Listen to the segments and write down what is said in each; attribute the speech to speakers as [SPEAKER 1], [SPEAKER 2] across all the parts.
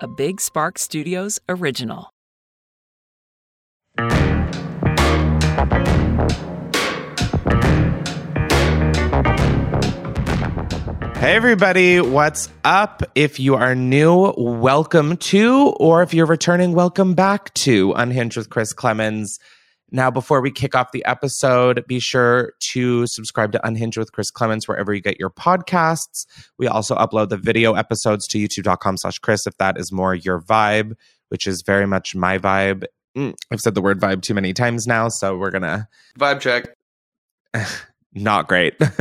[SPEAKER 1] a Big Spark Studios original.
[SPEAKER 2] Hey, everybody, what's up? If you are new, welcome to, or if you're returning, welcome back to Unhinged with Chris Klemens. Now, before we kick off the episode, be sure to subscribe to Unhinged with Chris Klemens wherever you get your podcasts. We also upload the video episodes to youtube.com slash Chris if that is more your vibe, which is very much my vibe. Mm, I've said the word vibe too many times now, so we're going to
[SPEAKER 3] Vibe check.
[SPEAKER 2] not great.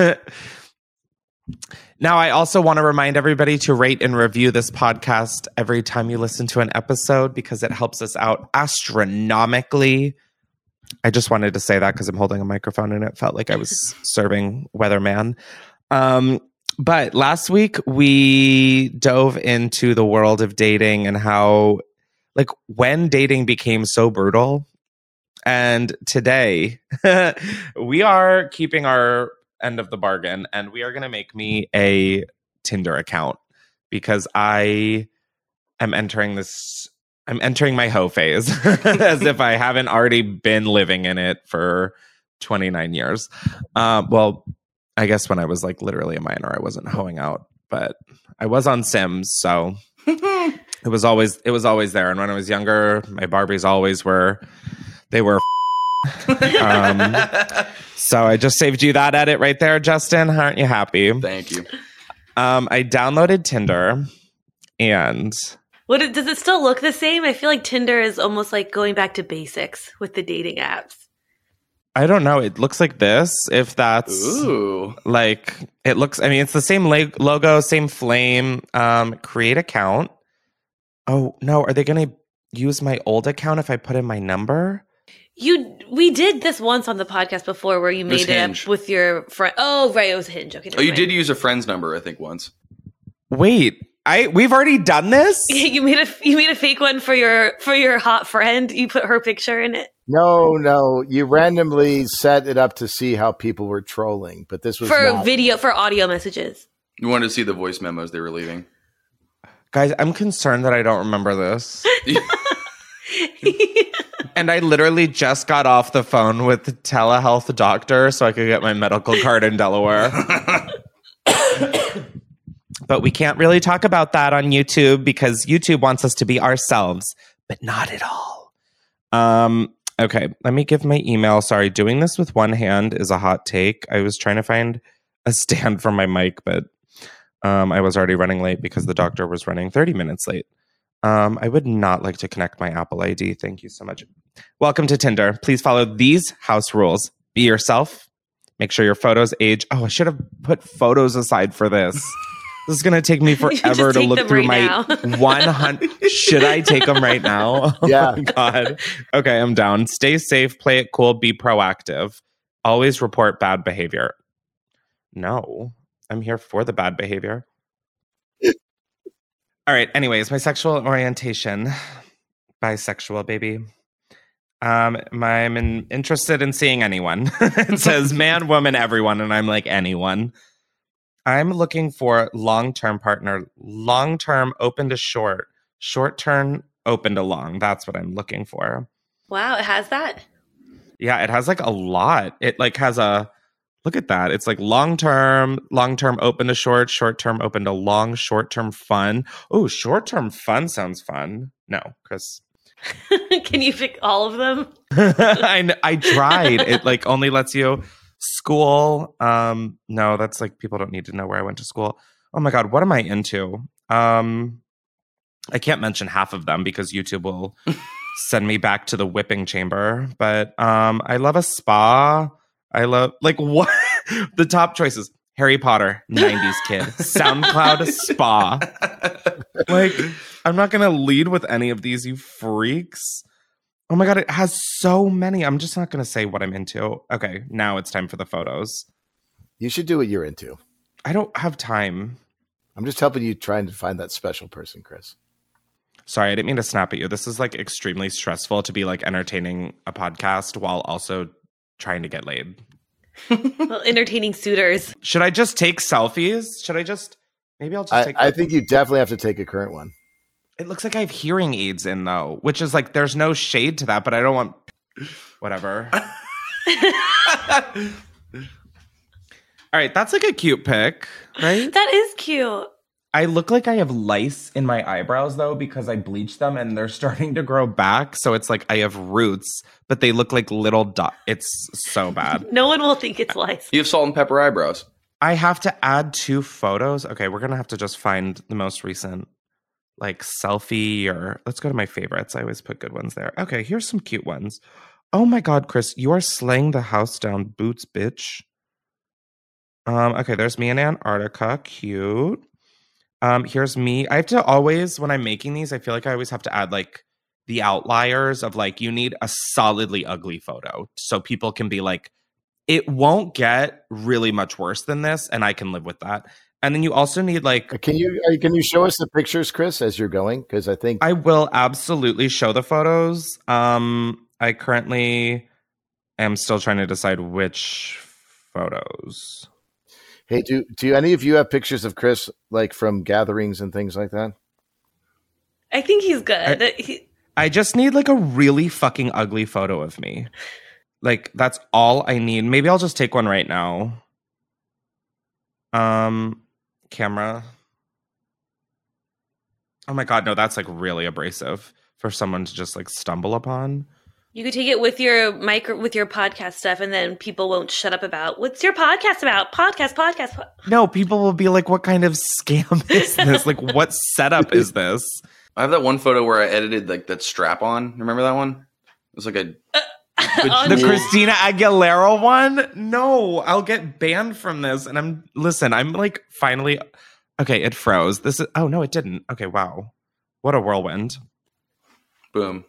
[SPEAKER 2] now, I also want to remind everybody to rate and review this podcast every time you listen to an episode because it helps us out astronomically. I just wanted to say that because I'm holding a microphone and it felt like I was serving weatherman. Um, but last week we dove into the world of dating and how, like, when dating became so brutal. And today we are keeping our end of the bargain and we are going to make me a Tinder account because I am entering this I'm entering my hoe phase as if I haven't already been living in it for 29 years. Um, well, I guess when I was like literally a minor, I wasn't hoeing out, but I was on Sims, so it was always it was always there. And when I was younger, my Barbies always were they were. um, so I just saved you that edit right there, Justin. Aren't you happy?
[SPEAKER 3] Thank you.
[SPEAKER 2] Um, I downloaded Tinder, and
[SPEAKER 4] What it, does it still look the same? I feel like Tinder is almost like going back to basics with the dating apps.
[SPEAKER 2] I don't know. It looks like this. If that's
[SPEAKER 3] Ooh.
[SPEAKER 2] like it looks. I mean, it's the same lag- logo, same flame. Um, create account. Oh no, are they going to use my old account if I put in my number?
[SPEAKER 4] You, we did this once on the podcast before, where you made it
[SPEAKER 3] Hinge.
[SPEAKER 4] up with your friend. Oh, right, it was Hinge. Okay,
[SPEAKER 3] Oh, you
[SPEAKER 4] never
[SPEAKER 3] did use a friend's number, I think, once.
[SPEAKER 2] Wait, I we've already done this.
[SPEAKER 4] you made a you made a fake one for your for your hot friend. You put her picture in it
[SPEAKER 5] No, no. You randomly set it up to see how people were trolling, but this was
[SPEAKER 4] for
[SPEAKER 5] not.
[SPEAKER 4] video for audio messages.
[SPEAKER 3] You wanted to see the voice memos they were leaving.
[SPEAKER 2] Guys, I'm concerned that I don't remember this. And I literally just got off the phone with the telehealth doctor so I could get my medical card in Delaware. But we can't really talk about that on YouTube because YouTube wants us to be ourselves, but not at all. Um, okay, let me give my email. Sorry, doing this with one hand is a hot take. I was trying to find a stand for my mic, but um, I was already running late because the doctor was running 30 minutes late. Um, I would not like to connect my Apple ID. Thank you so much. Welcome to Tinder. Please follow these house rules. Be yourself. Make sure your photos age. Oh, I should have put photos aside for this. This is going to take me
[SPEAKER 4] should
[SPEAKER 2] forever to look through
[SPEAKER 4] right
[SPEAKER 2] my
[SPEAKER 4] now.
[SPEAKER 2] 100. should I take them right now? Oh
[SPEAKER 5] Yeah.
[SPEAKER 2] my God. Okay, I'm down. Stay safe, play it cool, be proactive. Always report bad behavior. No, I'm here for the bad behavior. All right. Anyways, my sexual orientation, bisexual, baby. Um, my, I'm in, interested in seeing anyone. it says man, woman, everyone, and I'm like anyone. I'm looking for long-term partner, long-term, open to short, short-term, open to long. That's what I'm looking for.
[SPEAKER 4] Wow, it has that.
[SPEAKER 2] Yeah, it has like a lot. It like has a look at that. It's like long term, long term open to short, short term open to long, short term fun. Oh, short term fun sounds fun. No, Chris.
[SPEAKER 4] Can you pick all of them?
[SPEAKER 2] I I tried. It like only lets you school. Um, no, that's like people don't need to know where I went to school. Oh my god, what am I into? Um, I can't mention half of them because YouTube will send me back to the whipping chamber. But um, I love a spa. I love like what the top choices: Harry Potter, '90s kid, SoundCloud, spa. Like, I'm not gonna lead with any of these, you freaks. Oh my god, it has so many. I'm just not gonna say what I'm into. Okay, now it's time for the photos.
[SPEAKER 5] You should do what you're into.
[SPEAKER 2] I don't have time.
[SPEAKER 5] I'm just helping you trying to find that special person, Chris.
[SPEAKER 2] Sorry, I didn't mean to snap at you. This is like extremely stressful to be like entertaining a podcast while also trying to get laid.
[SPEAKER 4] Well, entertaining suitors.
[SPEAKER 2] Should I just take selfies? Should I just maybe I'll just
[SPEAKER 5] I,
[SPEAKER 2] take
[SPEAKER 5] I think you definitely have to take a current one.
[SPEAKER 2] It looks like I have hearing aids in though, which is like there's no shade to that, but I don't want whatever. All right, that's like a cute pic, right?
[SPEAKER 4] That is cute.
[SPEAKER 2] I look like I have lice in my eyebrows though because I bleached them and they're starting to grow back. So it's like I have roots, but they look like little dot. It's so bad.
[SPEAKER 4] No one will think it's lice.
[SPEAKER 3] You have salt and pepper eyebrows.
[SPEAKER 2] I have to add two photos. Okay, we're gonna have to just find the most recent like selfie or let's go to my favorites. I always put good ones there. Okay, here's some cute ones. Oh my god, Chris, you are slaying the house down, boots, bitch. Um, okay, there's me in Antarctica. Cute. Um, here's me. I have to always, when I'm making these, I feel like I always have to add like the outliers of like, you need a solidly ugly photo so people can be like, it won't get really much worse than this, and I can live with that. And then you also need like,
[SPEAKER 5] Can you uh, can you show us the pictures, Chris, as you're going? Because I think
[SPEAKER 2] I will absolutely show the photos. Um, I currently am still trying to decide which photos.
[SPEAKER 5] Hey, do do any of you have pictures of Chris like from gatherings and things like that?
[SPEAKER 4] I think he's good. He-
[SPEAKER 2] I just need like a really fucking ugly photo of me. Like that's all I need. Maybe I'll just take one right now. Um camera. Oh my god, no, that's like really abrasive for someone to just like stumble upon.
[SPEAKER 4] you could take it with your micro with your podcast stuff, and then people won't shut up about what's your podcast about. Podcast, podcast. po-"
[SPEAKER 2] No, people will be like, what kind of scam is this? like what setup is this?
[SPEAKER 3] I have that one photo where I edited like that strap on. Remember that one? It was like a
[SPEAKER 4] On
[SPEAKER 2] The Christina Aguilera one? No, I'll get banned from this. And I'm listen, I'm like finally okay, it froze. This is oh no, it didn't. Okay, wow. What a whirlwind.
[SPEAKER 3] boom.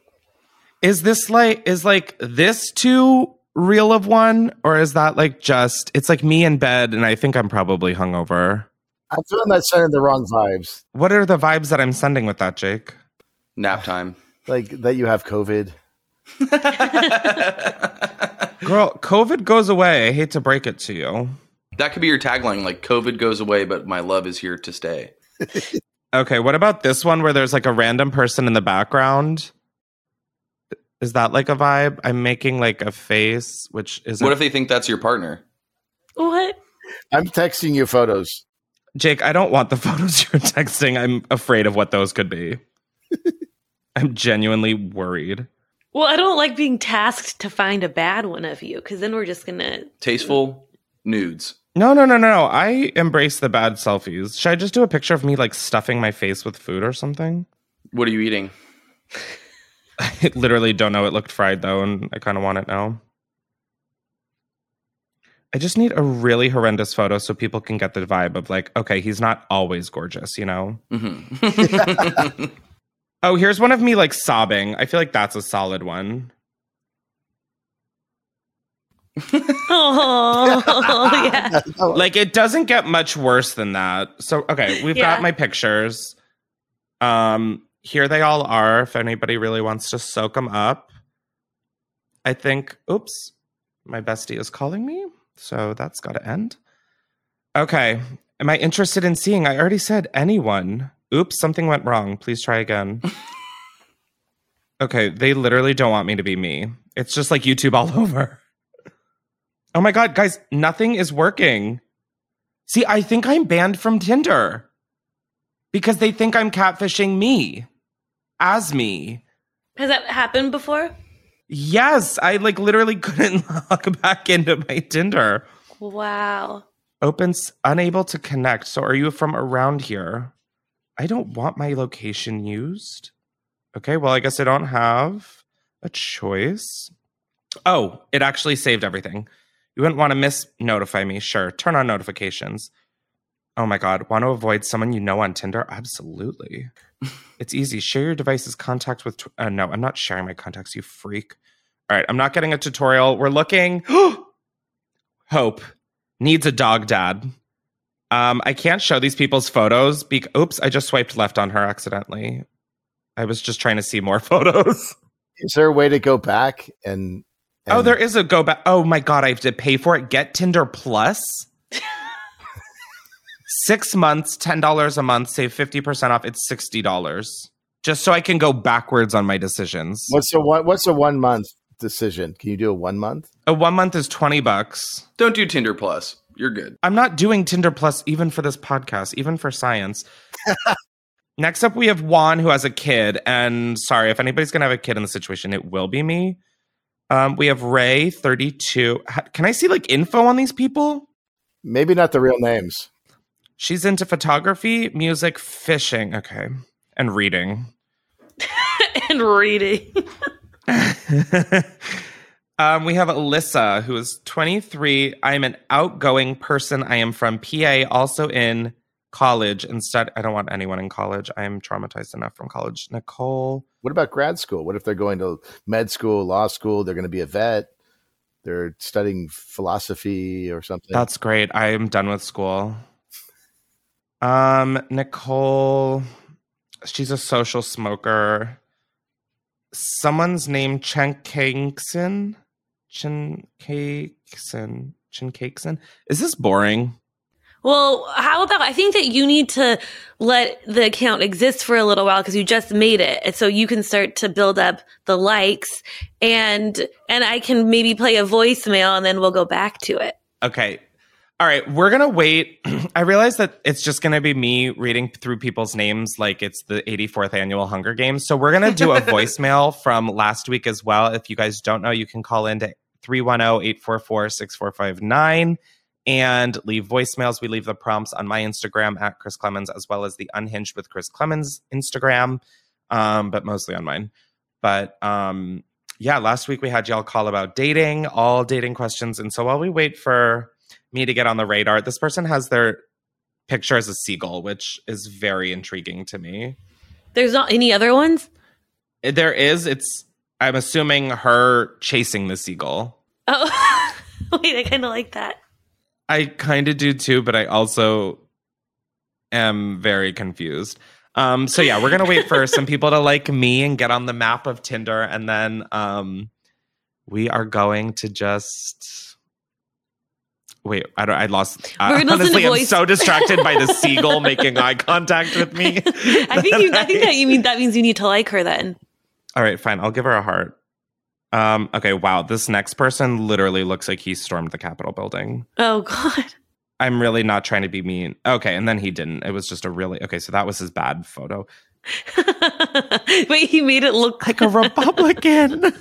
[SPEAKER 2] Is this like is like this too real of one? Or is that like just it's like me in bed and I think I'm probably hungover.
[SPEAKER 5] I'm feeling that sending the wrong vibes.
[SPEAKER 2] What are the vibes that I'm sending with that, Jake?
[SPEAKER 3] Nap time.
[SPEAKER 5] Like that you have COVID.
[SPEAKER 2] Girl, COVID goes away. I hate to break it to you.
[SPEAKER 3] That could be your tagline, like COVID goes away, but my love is here to stay.
[SPEAKER 2] Okay, what about this one where there's like a random person in the background? Is that like a vibe? I'm making like a face, which is
[SPEAKER 3] What if they think that's your partner?
[SPEAKER 4] What?
[SPEAKER 5] I'm texting you photos.
[SPEAKER 2] Jake, I don't want the photos you're texting. I'm afraid of what those could be. I'm genuinely worried.
[SPEAKER 4] Well, I don't like being tasked to find a bad one of you because then we're just gonna.
[SPEAKER 3] Tasteful nudes.
[SPEAKER 2] No, no, no, no, no. I embrace the bad selfies. Should I just do a picture of me like stuffing my face with food or something?
[SPEAKER 3] What are you eating?
[SPEAKER 2] I literally don't know. It looked fried though, and I kind of want it now. I just need a really horrendous photo so people can get the vibe of like, okay, he's not always gorgeous, you know?
[SPEAKER 3] hmm
[SPEAKER 2] Oh, here's one of me like sobbing. I feel like that's a solid one.
[SPEAKER 4] Oh, yeah.
[SPEAKER 2] Like it doesn't get much worse than that. So okay, we've
[SPEAKER 4] Yeah.
[SPEAKER 2] got my pictures. Um, here they all are. If anybody really wants to soak them up, I think. Oops, my bestie is calling me, so that's got to end. Okay, am I interested in seeing? I already said anyone. Oops, something went wrong. Please try again. okay, they literally don't want me to be me. It's just like YouTube all over. Oh my god, guys, nothing is working. See, I think I'm banned from Tinder because they think I'm catfishing me as me.
[SPEAKER 4] Has that happened before?
[SPEAKER 2] Yes, I like literally couldn't log back into my Tinder.
[SPEAKER 4] Wow.
[SPEAKER 2] Opens unable to connect. So are you from around here? I don't want my location used. Okay, well, I guess I don't have a choice. Oh, it actually saved everything. You wouldn't want to miss notify me. Sure. Turn on notifications. Oh my God. Want to avoid someone you know on Tinder? Absolutely. it's easy. Share your device's contact with. Tw- uh, no, I'm not sharing my contacts, you freak. All right. I'm not getting a tutorial. We're looking. Hope needs a dog dad. Um, I can't show these people's photos. Be- Oops, I just swiped left on her accidentally. I was just trying to see more photos.
[SPEAKER 5] Is there a way to go back and?
[SPEAKER 2] oh, there is a go back. Oh my god, I have to pay for it. Get Tinder Plus. Six months, ten dollars a month, save fifty percent off. It's sixty dollars. just so I can go backwards on my decisions.
[SPEAKER 5] What's a one? What's a one month decision? Can you do a one month?
[SPEAKER 2] A one month is 20 bucks.
[SPEAKER 3] Don't do Tinder Plus. You're good.
[SPEAKER 2] I'm not doing Tinder Plus even for this podcast, even for science. Next up, we have Juan, who has a kid. And sorry, if anybody's going to have a kid in the situation, it will be me. Um, we have Ray, 32. Can I see like info on these people?
[SPEAKER 5] Maybe not the real names.
[SPEAKER 2] She's into photography, music, fishing. Okay. And reading.
[SPEAKER 4] and reading.
[SPEAKER 2] um, we have Alyssa, who is 23. I'm an outgoing person. I am from PA, also in college stud. I don't want anyone in college. I am traumatized enough from college. Nicole.
[SPEAKER 5] What about grad school? What if they're going to med school, law school? They're going to be a vet. They're studying philosophy or something.
[SPEAKER 2] That's great. I am done with school. Um, Nicole, she's a social smoker. Someone's named Chen Kankson. Chen Kankson. Is this boring?
[SPEAKER 4] Well, how about I think that you need to let the account exist for a little while because you just made it. And so you can start to build up the likes and and I can maybe play a voicemail and then we'll go back to it.
[SPEAKER 2] Okay. All right, we're gonna wait. I realize that it's just gonna be me reading through people's names like it's the 84th annual Hunger Games. So we're gonna do a voicemail from last week as well. If you guys don't know, you can call in to 310-844-6459 and leave voicemails. We leave the prompts on my Instagram at Chris Klemens, as well as the Unhinged with Chris Klemens Instagram, um, but mostly on mine. But um, yeah, last week we had y'all call about dating, all dating questions. And so while we wait for me to get on the radar, this person has their picture as a seagull, which is very intriguing to me.
[SPEAKER 4] There's not any other ones?
[SPEAKER 2] There is, it's, I'm assuming her chasing the seagull.
[SPEAKER 4] Oh, wait, I kind of like that.
[SPEAKER 2] I kind of do too, but I also am very confused. Um, so yeah, we're gonna wait for some people to like me and get on the map of Tinder, and then um, we are going to just wait. I don't. I lost. Uh,
[SPEAKER 4] We're gonna listen to
[SPEAKER 2] honestly, I'm so distracted by the seagull making eye contact with me.
[SPEAKER 4] I think you, I think that you mean that means you need to like her then.
[SPEAKER 2] All right, fine. I'll give her a heart. Um, okay, wow. This next person literally looks like he stormed the Capitol building.
[SPEAKER 4] Oh God.
[SPEAKER 2] I'm really not trying to be mean. Okay, and then he didn't. It was just a really okay. So that was his bad photo,
[SPEAKER 4] Wait, he made it look
[SPEAKER 2] like a Republican.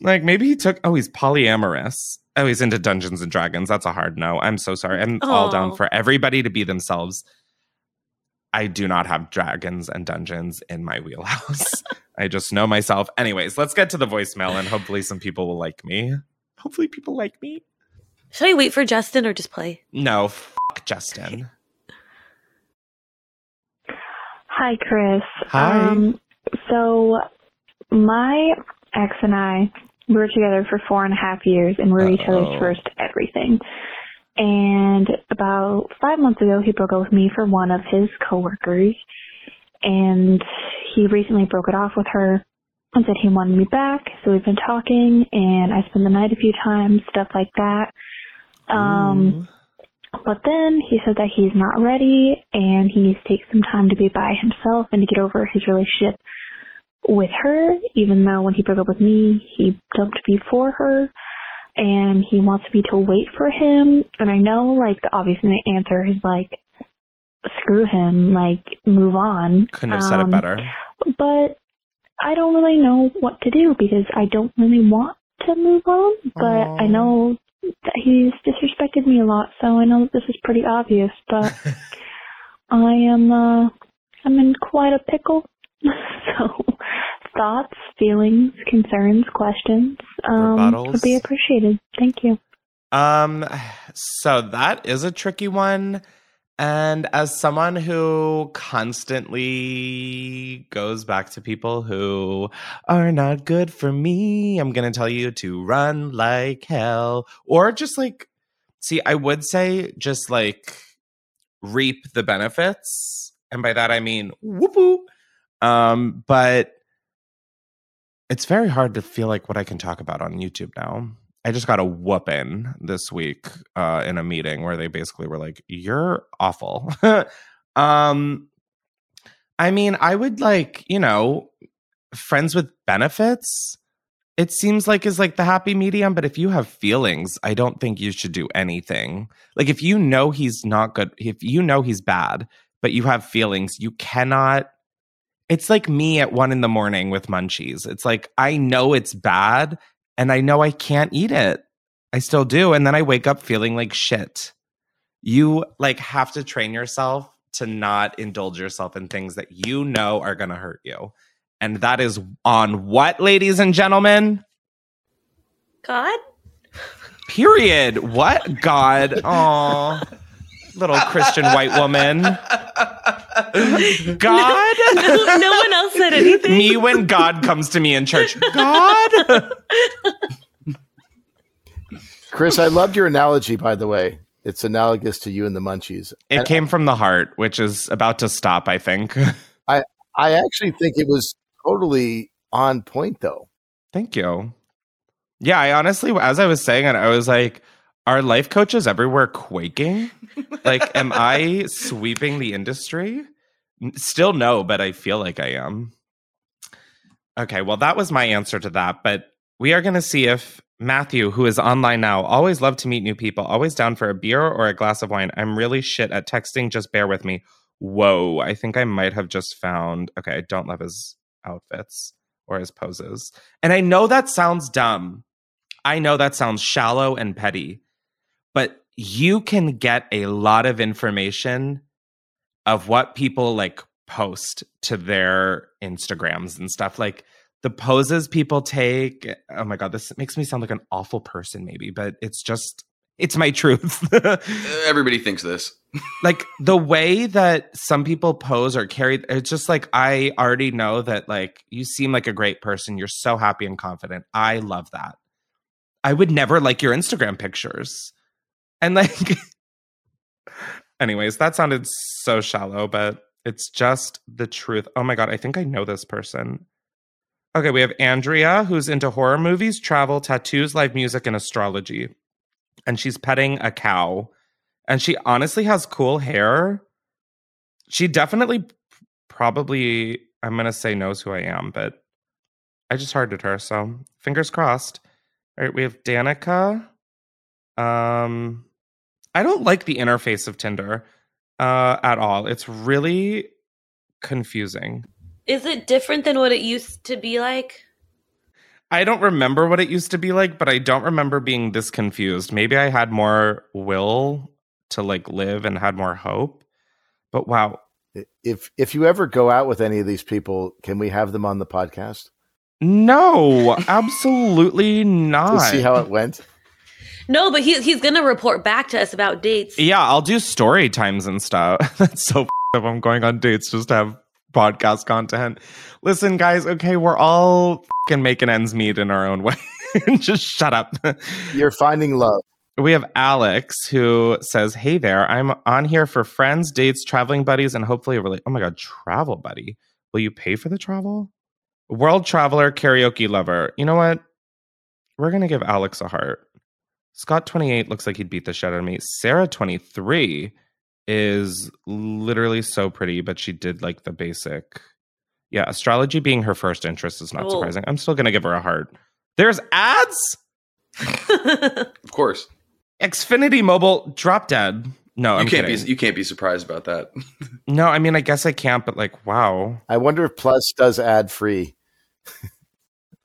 [SPEAKER 2] like maybe he took. Oh, he's polyamorous. Oh, he's into Dungeons and Dragons. That's a hard no. I'm so sorry. I'm all down for everybody to be themselves. I do not have dragons and dungeons in my wheelhouse. I just know myself. Anyways, let's get to the voicemail and hopefully some people will like me. Hopefully people like me.
[SPEAKER 4] Should I wait for Justin or just play?
[SPEAKER 2] No, fuck Justin.
[SPEAKER 6] Hi, Chris.
[SPEAKER 2] Hi.
[SPEAKER 6] Um, so, my ex and I we were together for four and a half years, and we were each
[SPEAKER 2] Uh-oh.
[SPEAKER 6] other's first everything. And about five months ago, he broke up with me for one of his coworkers, and he recently broke it off with her and said he wanted me back. So we've been talking, and I spent the night a few times, stuff like that. Um, but then he said that he's not ready and he needs to take some time to be by himself and to get over his relationship with her, even though when he broke up with me, he dumped me for her and he wants me to wait for him. And I know, like, the obvious answer is like, screw him, like, move on.
[SPEAKER 2] Couldn't have said it
[SPEAKER 6] Um,
[SPEAKER 2] better.
[SPEAKER 6] But I don't really know what to do because I don't really want to move on, but
[SPEAKER 2] Aw.
[SPEAKER 6] I know that he's disrespected me a lot, so I know that this is pretty obvious, but I am uh I'm in quite a pickle. so thoughts, feelings, concerns, questions um would be appreciated. Thank you.
[SPEAKER 2] Um, so that is a tricky one. And as someone who constantly goes back to people who are not good for me, I'm going to tell you to run like hell. Or just like, see, I would say just like reap the benefits. And by that, I mean whoop whoop. Um, but it's very hard to feel like what I can talk about on YouTube now. I just got a whooping this week uh, in a meeting where they basically were like, "You're awful." um, I mean, I would like, you know, friends with benefits. It seems like is like the happy medium, but if you have feelings, I don't think you should do anything. Like if you know he's not good, if you know he's bad, but you have feelings, you cannot it's like me at one in the morning with munchies. It's like I know it's bad and I know I can't eat it. I still do. And then I wake up feeling like shit. You like have to train yourself to not indulge yourself in things that you know are going to hurt you. And that is on what, ladies and gentlemen?
[SPEAKER 4] God?
[SPEAKER 2] Period. What? God. Oh, little Christian white woman. God?
[SPEAKER 4] No, no one else said anything.
[SPEAKER 2] me when God comes to me in church. God?
[SPEAKER 5] Chris, I loved your analogy, by the way. It's analogous to you and the munchies.
[SPEAKER 2] It
[SPEAKER 5] And
[SPEAKER 2] came from the heart, which is about to stop, I think.
[SPEAKER 5] I, I actually think it was totally on point, though.
[SPEAKER 2] Thank you. Yeah, I honestly, as I was saying it, I was like, are life coaches everywhere quaking? like, am I sweeping the industry? Still no, but I feel like I am. Okay, well, that was my answer to that. But we are going to see if Matthew, who is online now, always love to meet new people, always down for a beer or a glass of wine. I'm really shit at texting. Just bear with me. Whoa, I think I might have just found. Okay, I don't love his outfits or his poses. And I know that sounds dumb. I know that sounds shallow and petty, but you can get a lot of information of what people like post to their Instagrams and stuff. Like the poses people take. Eh, oh my God, this makes me sound like an awful person, maybe, but it's just, it's my truth.
[SPEAKER 3] Eh, everybody thinks this.
[SPEAKER 2] like the way that some people pose or carry it's just like i already know that like you seem like a great person you're so happy and confident i love that i would never like your instagram pictures and like anyways that sounded so shallow but it's just the truth oh my god i think i know this person okay we have andrea who's into horror movies travel tattoos live music and astrology and she's petting a cow and she honestly has cool hair. She definitely probably I'm gonna say knows who I am, but I just hearted her, so fingers crossed. All right, we have Danica. Um I don't like the interface of Tinder uh at all. It's really confusing.
[SPEAKER 4] Is it different than what it used to be like?
[SPEAKER 2] I don't remember what it used to be like, but I don't remember being this confused. Maybe I had more will to like live and had more hope. But wow,
[SPEAKER 5] If if you ever go out with any of these people, can we have them on the podcast
[SPEAKER 2] no, absolutely
[SPEAKER 5] to
[SPEAKER 2] not.
[SPEAKER 5] see how it went?
[SPEAKER 4] No, but he, he's going to report back to us about dates.
[SPEAKER 2] yeah, I'll do story times and stuff. That's so f- if I'm going on dates just to have podcast content. Listen, guys, okay, we're all fucking making ends meet in our own way. just shut up.
[SPEAKER 5] You're finding love.
[SPEAKER 2] We have Alex who says, Hey there, I'm on here for friends, dates, traveling buddies, and hopefully a really oh my god, travel buddy. Will you pay for the travel? World traveler, karaoke lover. You know what? We're gonna give Alex a heart. Scott 28 looks like he'd beat the shit out of me. Sarah 23 is literally so pretty, but she did like the basic. Yeah, astrology being her first interest is not
[SPEAKER 4] Oh.
[SPEAKER 2] surprising. I'm still gonna give her a heart. There's ads?
[SPEAKER 3] Of course.
[SPEAKER 2] Xfinity Mobile drop dead. No,
[SPEAKER 3] You
[SPEAKER 2] I'm
[SPEAKER 3] can't
[SPEAKER 2] kidding.
[SPEAKER 3] be you can't be surprised about that.
[SPEAKER 2] no, I mean, I guess I can't, but like, wow.
[SPEAKER 5] I wonder if Plus does ad free.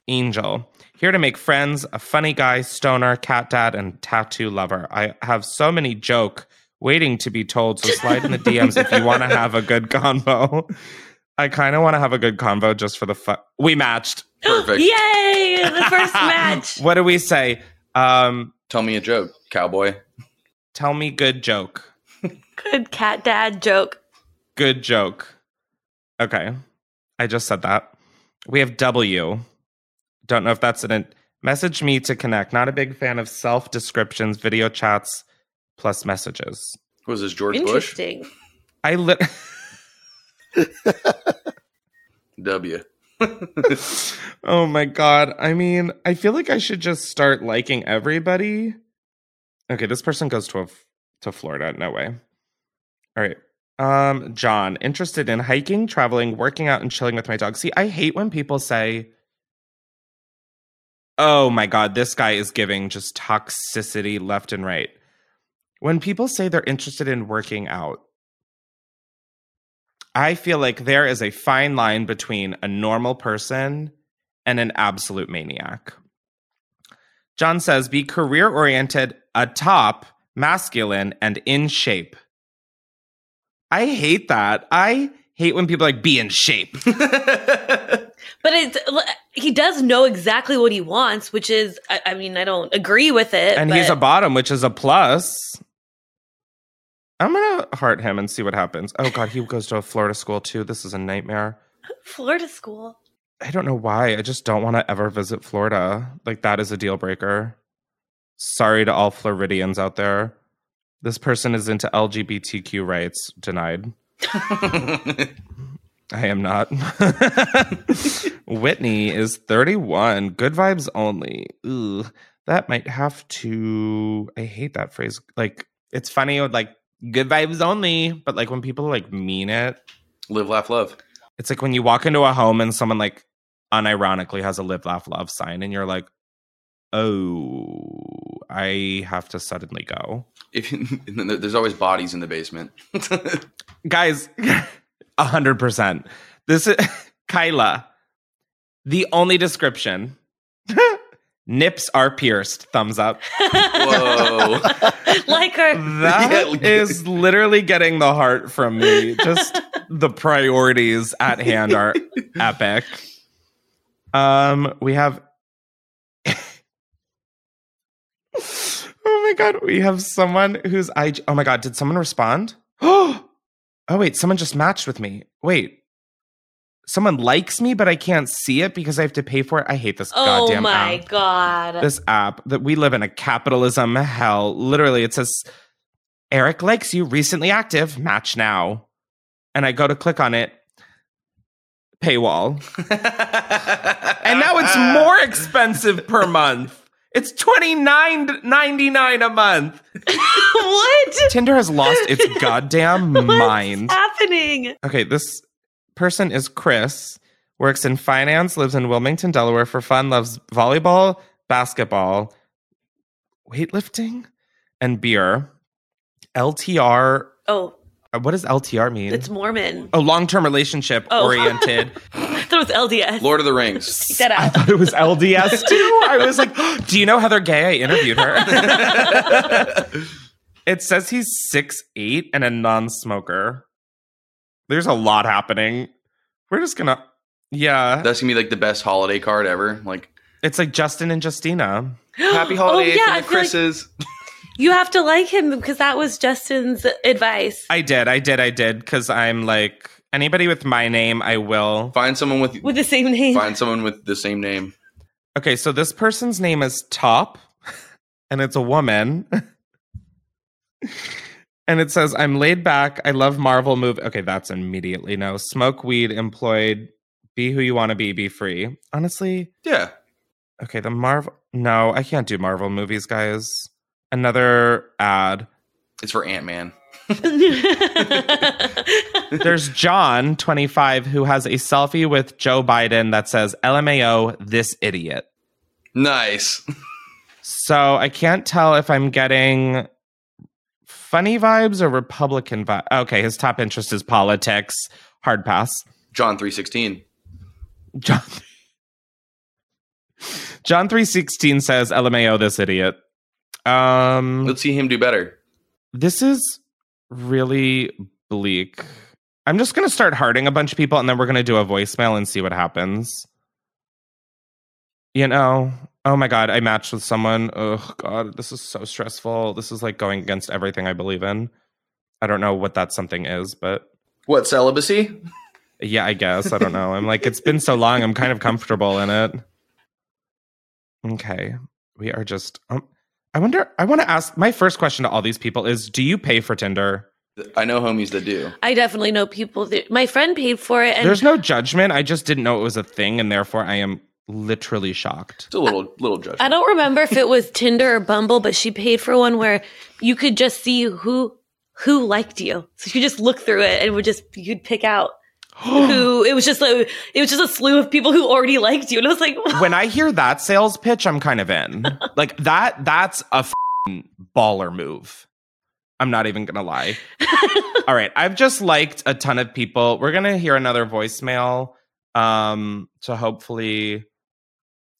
[SPEAKER 2] Angel. Here to make friends, a funny guy, stoner, cat dad, and tattoo lover. I have so many joke waiting to be told, so slide in the DMs if you want to have a good convo. I kind of want to have a good convo just for the fun. We matched.
[SPEAKER 3] Perfect.
[SPEAKER 4] Yay! The first match.
[SPEAKER 2] What do we say? Um,
[SPEAKER 3] Tell me a joke, cowboy.
[SPEAKER 2] tell me good joke.
[SPEAKER 4] Good cat dad joke.
[SPEAKER 2] Good joke. Okay. I just said that. We have W. Don't know if that's an message me to connect. Not a big fan of self descriptions, video chats, plus messages.
[SPEAKER 3] What was this George Bush?
[SPEAKER 4] Interesting.
[SPEAKER 2] I lit.
[SPEAKER 3] W.
[SPEAKER 2] oh my god. I mean, I feel like I should just start liking everybody. Okay, this person goes to a, to Florida. No way. All right. Um, John, interested in hiking, traveling, working out, and chilling with my dog. See, I hate when people say, Oh my God, this guy is giving just toxicity left and right. When people say they're interested in working out, I feel like there is a fine line between a normal person and an absolute maniac. John says, be career oriented, atop, masculine, and in shape. I hate that. I hate when people like be in shape.
[SPEAKER 4] But it's he does know exactly what he wants, which is I, I mean I don't agree with it.
[SPEAKER 2] and
[SPEAKER 4] but
[SPEAKER 2] he's a bottom, which is a plus. I'm gonna heart him and see what happens. Oh god, he goes to a Florida school too. This is a nightmare.
[SPEAKER 4] Florida school.
[SPEAKER 2] I don't know why. I just don't want to ever visit Florida. Like that is a deal breaker. Sorry to all Floridians out there. This person is into LGBTQ rights. Denied. I am not. Whitney is 31. Good vibes only. Ugh. That might have to. I hate that phrase. Like, it's funny with like good vibes only, but like when people like mean it,
[SPEAKER 3] Live, laugh, love.
[SPEAKER 2] it's like when you walk into a home and someone like unironically has a live, laugh, love sign, and you're like, oh, I have to suddenly go.
[SPEAKER 3] If then there's always bodies in the basement.
[SPEAKER 2] Guys, hundred percent. This is Kyla. The only description. Nips are pierced. Thumbs up.
[SPEAKER 3] Whoa.
[SPEAKER 4] like her.
[SPEAKER 2] That
[SPEAKER 3] Yeah.
[SPEAKER 2] is literally getting the heart from me. Just the priorities at hand are epic. Um, we have. oh my god, we have someone who's I. Oh my god, did someone respond? Oh, Oh, wait, someone just matched with me. Wait, someone likes me, but I can't see it because I have to pay for it. I hate this
[SPEAKER 4] Oh
[SPEAKER 2] goddamn
[SPEAKER 4] my god.
[SPEAKER 2] this app that we live in a capitalism hell. Literally, it says Eric likes you, recently active, match now. And I go to click on it, paywall. And now it's more expensive per month. It's twenty nine ninety nine a month.
[SPEAKER 4] what?
[SPEAKER 2] Tinder has lost its goddamn mind.
[SPEAKER 4] What's happening?
[SPEAKER 2] Okay, this person is Chris, works in finance, lives in Wilmington, Delaware for fun, loves volleyball, basketball, weightlifting, and beer. LTR,
[SPEAKER 4] Oh,
[SPEAKER 2] Uh, what does LTR mean?
[SPEAKER 4] it's Mormon.
[SPEAKER 2] oh, long term relationship
[SPEAKER 4] Oh.
[SPEAKER 2] oriented.
[SPEAKER 4] I thought it was LDS.
[SPEAKER 3] Lord of the Rings.
[SPEAKER 4] Take that
[SPEAKER 2] I thought it was LDS too. I was like, do you know Heather Gay? I interviewed her. it says he's six eight and a non smoker. There's a lot happening. We're just gonna, yeah.
[SPEAKER 3] That's gonna be like the best holiday card ever. Like
[SPEAKER 2] It's like Justin and Justina.
[SPEAKER 3] happy holiday
[SPEAKER 4] oh, yeah,
[SPEAKER 3] from the
[SPEAKER 4] feel like
[SPEAKER 3] Chris's.
[SPEAKER 4] You have to like him because that was Justin's advice.
[SPEAKER 2] I did, I did, I did, because I'm like anybody with my name, I will.
[SPEAKER 3] Find someone with
[SPEAKER 4] with the same name.
[SPEAKER 3] find someone with the same name.
[SPEAKER 2] Okay, so this person's name is Top, and it's a woman. and it says, I'm laid back. I love Marvel movie. Okay, that's immediately no. Smoke weed, employed, be who you want to be, be free. Honestly,
[SPEAKER 3] Yeah.
[SPEAKER 2] okay, the Marvel. No, I can't do Marvel movies, guys. Another ad.
[SPEAKER 3] It's for Ant Man.
[SPEAKER 2] There's John, 25, who has a selfie with Joe Biden that says, LMAO, this idiot.
[SPEAKER 3] Nice.
[SPEAKER 2] So I can't tell if I'm getting funny vibes or Republican vibes. Okay, his top interest is politics. Hard pass.
[SPEAKER 3] John three sixteen.
[SPEAKER 2] John John 316 says, LMAO, this idiot. Um,
[SPEAKER 3] Let's see him do better.
[SPEAKER 2] this is really bleak. I'm just going to start hearting a bunch of people and then we're going to do a voicemail and see what happens. You know, oh my God, I matched with someone. Oh God, this is so stressful. This is like going against everything I believe in. I don't know what that something is, but
[SPEAKER 3] What celibacy?
[SPEAKER 2] yeah, I guess. I don't know. I'm like, it's been so long. I'm kind of comfortable in it. Okay. We are just, um, I wonder, I want to ask my first question to all these people is do you pay for Tinder?
[SPEAKER 3] I know homies that do.
[SPEAKER 4] I definitely know people that my friend paid for it and
[SPEAKER 2] There's no judgment. I just didn't know it was a thing, and therefore I am literally shocked.
[SPEAKER 3] It's a little little judgment.
[SPEAKER 4] I don't remember if it was Tinder or Bumble, but she paid for one where you could just see who who liked you. So you just look through it and would just you'd pick out who it was just a it was just a slew of people who already liked you. And I was like,
[SPEAKER 2] when I hear that sales pitch, I'm kind of in. like that that's a baller move. I'm not even gonna lie. All right, I've just liked a ton of people. We're gonna hear another voicemail um to hopefully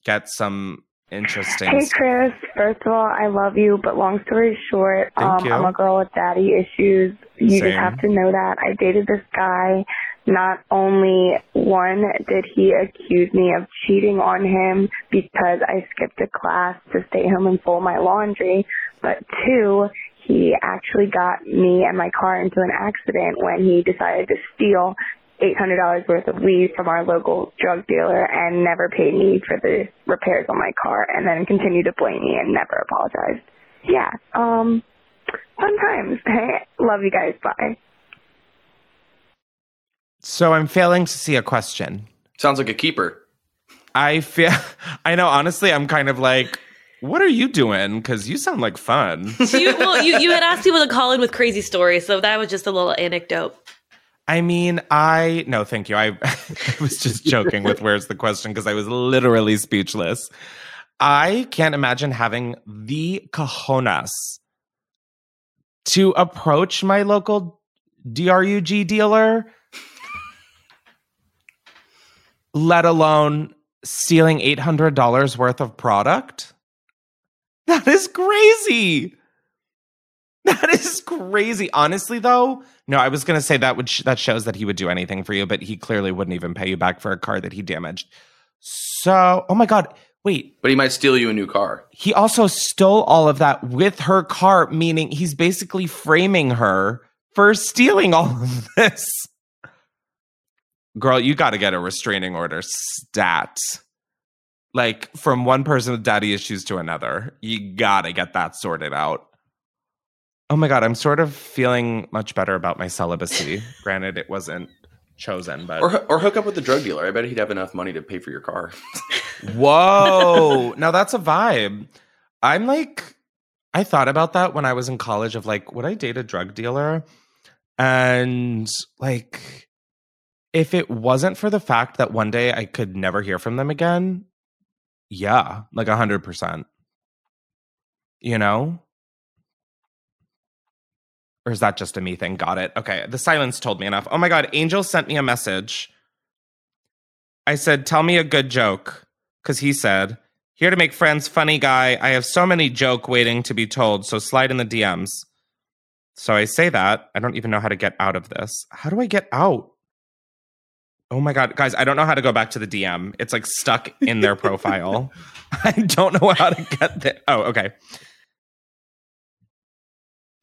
[SPEAKER 2] get some interesting.
[SPEAKER 7] Hey Chris, first of all, I love you, but long story short,
[SPEAKER 2] Thank
[SPEAKER 7] um,
[SPEAKER 2] you.
[SPEAKER 7] I'm a girl with daddy issues. You
[SPEAKER 2] Same.
[SPEAKER 7] just have to know that. I dated this guy. Not only one did he accuse me of cheating on him because I skipped a class to stay home and fold my laundry, but two, he actually got me and my car into an accident when he decided to steal $800 worth of weed from our local drug dealer and never paid me for the repairs on my car and then continued to blame me and never apologized. Yeah, um, fun times. Love you guys. Bye.
[SPEAKER 2] So I'm failing to see a question.
[SPEAKER 3] Sounds like a keeper.
[SPEAKER 2] I feel I know honestly I'm kind of like what are you doing cuz you sound like fun.
[SPEAKER 4] So you, well, you, you had asked people to call in with crazy stories, so that was just a little anecdote.
[SPEAKER 2] I mean, I no, thank you. I, I was just joking with where's the question because I was literally speechless. I can't imagine having the cojones to approach my local DRUG dealer, let alone stealing eight hundred dollars worth of product. That is crazy. That is crazy. Honestly, though, no, I was gonna say that would sh- that shows that he would do anything for you, but he clearly wouldn't even pay you back for a car that he damaged. So, oh my god, wait,
[SPEAKER 3] But he might steal you a new car.
[SPEAKER 2] he also stole all of that with her car, meaning he's basically framing her for stealing all of this. Girl, you got to get a restraining order stat. Like from one person with daddy issues to another. You got to get that sorted out. Oh my God, I'm sort of feeling much better about my celibacy. Granted, it wasn't chosen, but.
[SPEAKER 3] Or, or hook up with the drug dealer. I bet he'd have enough money to pay for your car.
[SPEAKER 2] Whoa. now that's a vibe. I'm like, I thought about that when I was in college of like, would I date a drug dealer? And like, if it wasn't for the fact that one day I could never hear from them again, yeah, like a hundred percent. You know? Or is that just a me thing? Got it. Okay. The silence told me enough. Oh my God. Angel sent me a message. I said, Tell me a good joke. Because he said, Here to make friends, funny guy. I have so many joke waiting to be told. So slide in the DMs. So I say that. I don't even know how to get out of this. How do I get out? Oh my God. Guys, I don't know how to go back to the DM. It's like stuck in their profile. I don't know how to get there. Oh, okay.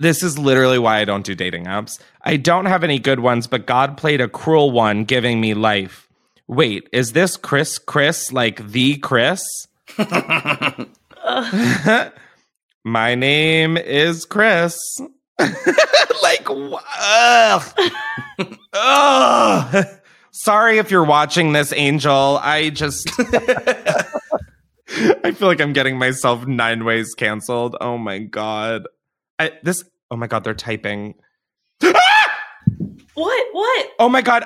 [SPEAKER 2] This is literally why I don't do dating apps. I don't have any good ones, but God played a cruel one, giving me life. Wait, is this Chris Chris like the Chris? My name is Chris. like, ugh. ugh. Sorry if you're watching this, Angel. I just. I feel like I'm getting myself nine ways canceled. Oh my God. I, this. Oh my God, they're typing.
[SPEAKER 4] What? What?
[SPEAKER 2] Oh my god,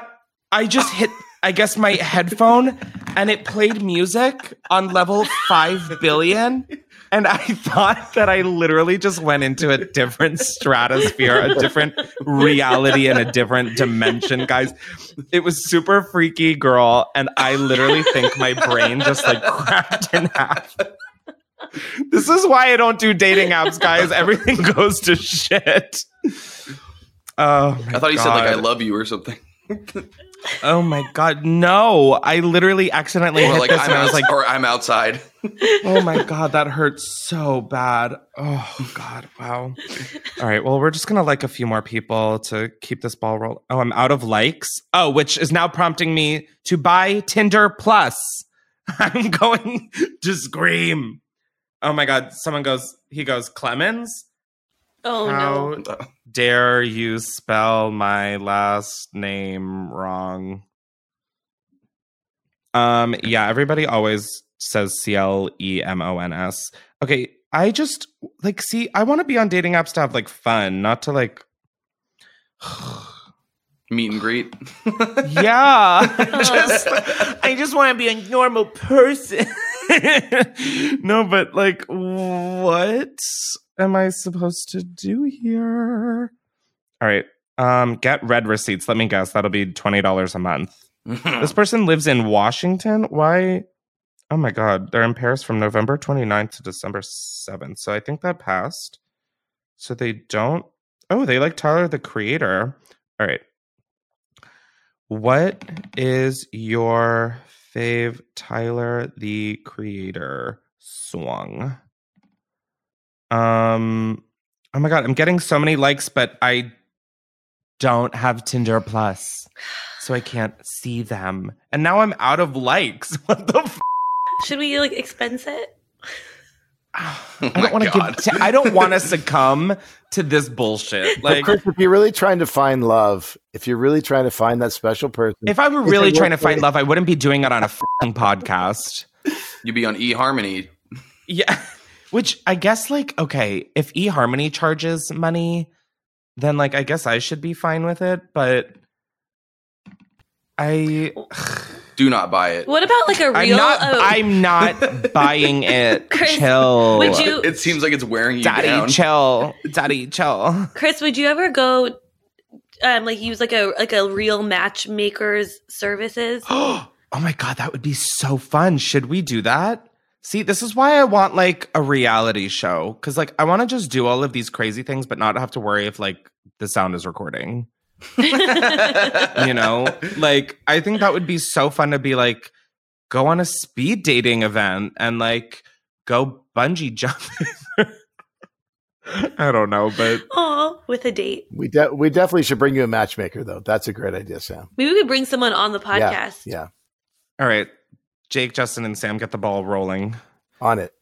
[SPEAKER 2] I just hit I guess my headphone and it played music on level 5 billion and I thought that I literally just went into a different stratosphere, a different reality and a different dimension, guys. It was super freaky, girl, and I literally think my brain just like cracked in half. This is why I don't do dating apps, guys. Everything goes to shit. Oh,
[SPEAKER 3] I thought he said like I love you or something.
[SPEAKER 2] Oh my god, no! I literally accidentally
[SPEAKER 3] Or
[SPEAKER 2] hit
[SPEAKER 3] like
[SPEAKER 2] this,
[SPEAKER 3] I'm
[SPEAKER 2] and I was like,
[SPEAKER 3] or I'm outside.
[SPEAKER 2] "Oh my god, that hurts so bad." Oh god, wow. All right, well, we're just gonna like a few more people to keep this ball rolling. Oh, I'm out of likes. Oh, which is now prompting me to buy Tinder Plus. I'm going to scream. Oh my god! Someone goes. He goes. Clemens.
[SPEAKER 4] Oh
[SPEAKER 2] How
[SPEAKER 4] no.
[SPEAKER 2] dare you spell my last name wrong? Um, yeah, everybody always says C L E M O N S. Okay, I just like see, I want to be on dating apps to have like fun, not to like
[SPEAKER 3] Meet and greet.
[SPEAKER 2] yeah. just, I just want to be a normal person. no, but like, what am I supposed to do here? All right. Um, get red receipts. Let me guess. That'll be twenty dollars a month. This person lives in Washington. Why? Oh my God. They're in Paris from November 29th to December 7th. So I think that passed. So they don't. Oh, they like Tyler the Creator. All right. What is your fave Tyler the Creator song? Um, oh my God. I'm getting so many likes, but I don't have Tinder Plus. So I can't see them. And now I'm out of likes. What the f-
[SPEAKER 4] Should we like expense it?
[SPEAKER 2] I
[SPEAKER 3] Oh
[SPEAKER 2] don't want to give. T- I don't want to succumb to this bullshit. Like,
[SPEAKER 5] Chris, if you're really trying to find love, if you're really trying to find that special person,
[SPEAKER 2] if I were really trying to find love, I wouldn't be doing it on a fucking podcast.
[SPEAKER 3] You'd be on eHarmony.
[SPEAKER 2] Yeah. Which I guess, like, okay, if eHarmony charges money, then, like, I guess I should be fine with it. But I,
[SPEAKER 3] Do not buy it.
[SPEAKER 4] What about like a
[SPEAKER 2] I'm
[SPEAKER 4] real?
[SPEAKER 2] not,
[SPEAKER 4] oh,
[SPEAKER 2] I'm not buying it.
[SPEAKER 4] Chris,
[SPEAKER 2] chill.
[SPEAKER 4] would you-
[SPEAKER 3] It seems like it's wearing you
[SPEAKER 2] Daddy,
[SPEAKER 3] down.
[SPEAKER 2] chill. Daddy, chill.
[SPEAKER 4] Chris, would you ever go, um, like use like a like a real matchmaker's services?
[SPEAKER 2] oh my god, that would be so fun. Should we do that? See, this is why I want like a reality show cuz like I want to just do all of these crazy things but not have to worry if like the sound is recording. You know? like I think that would be so fun to be like go on a speed dating event and like go bungee jumping. I don't know, but
[SPEAKER 4] Oh, with a date.
[SPEAKER 5] we de- we definitely should bring you a matchmaker, though. That's a great idea, Sam.
[SPEAKER 4] Maybe we could bring someone on the
[SPEAKER 5] Yeah,
[SPEAKER 4] podcast.
[SPEAKER 5] yeah,
[SPEAKER 2] all right. Jake, Justin and Sam get the ball rolling.
[SPEAKER 5] on it.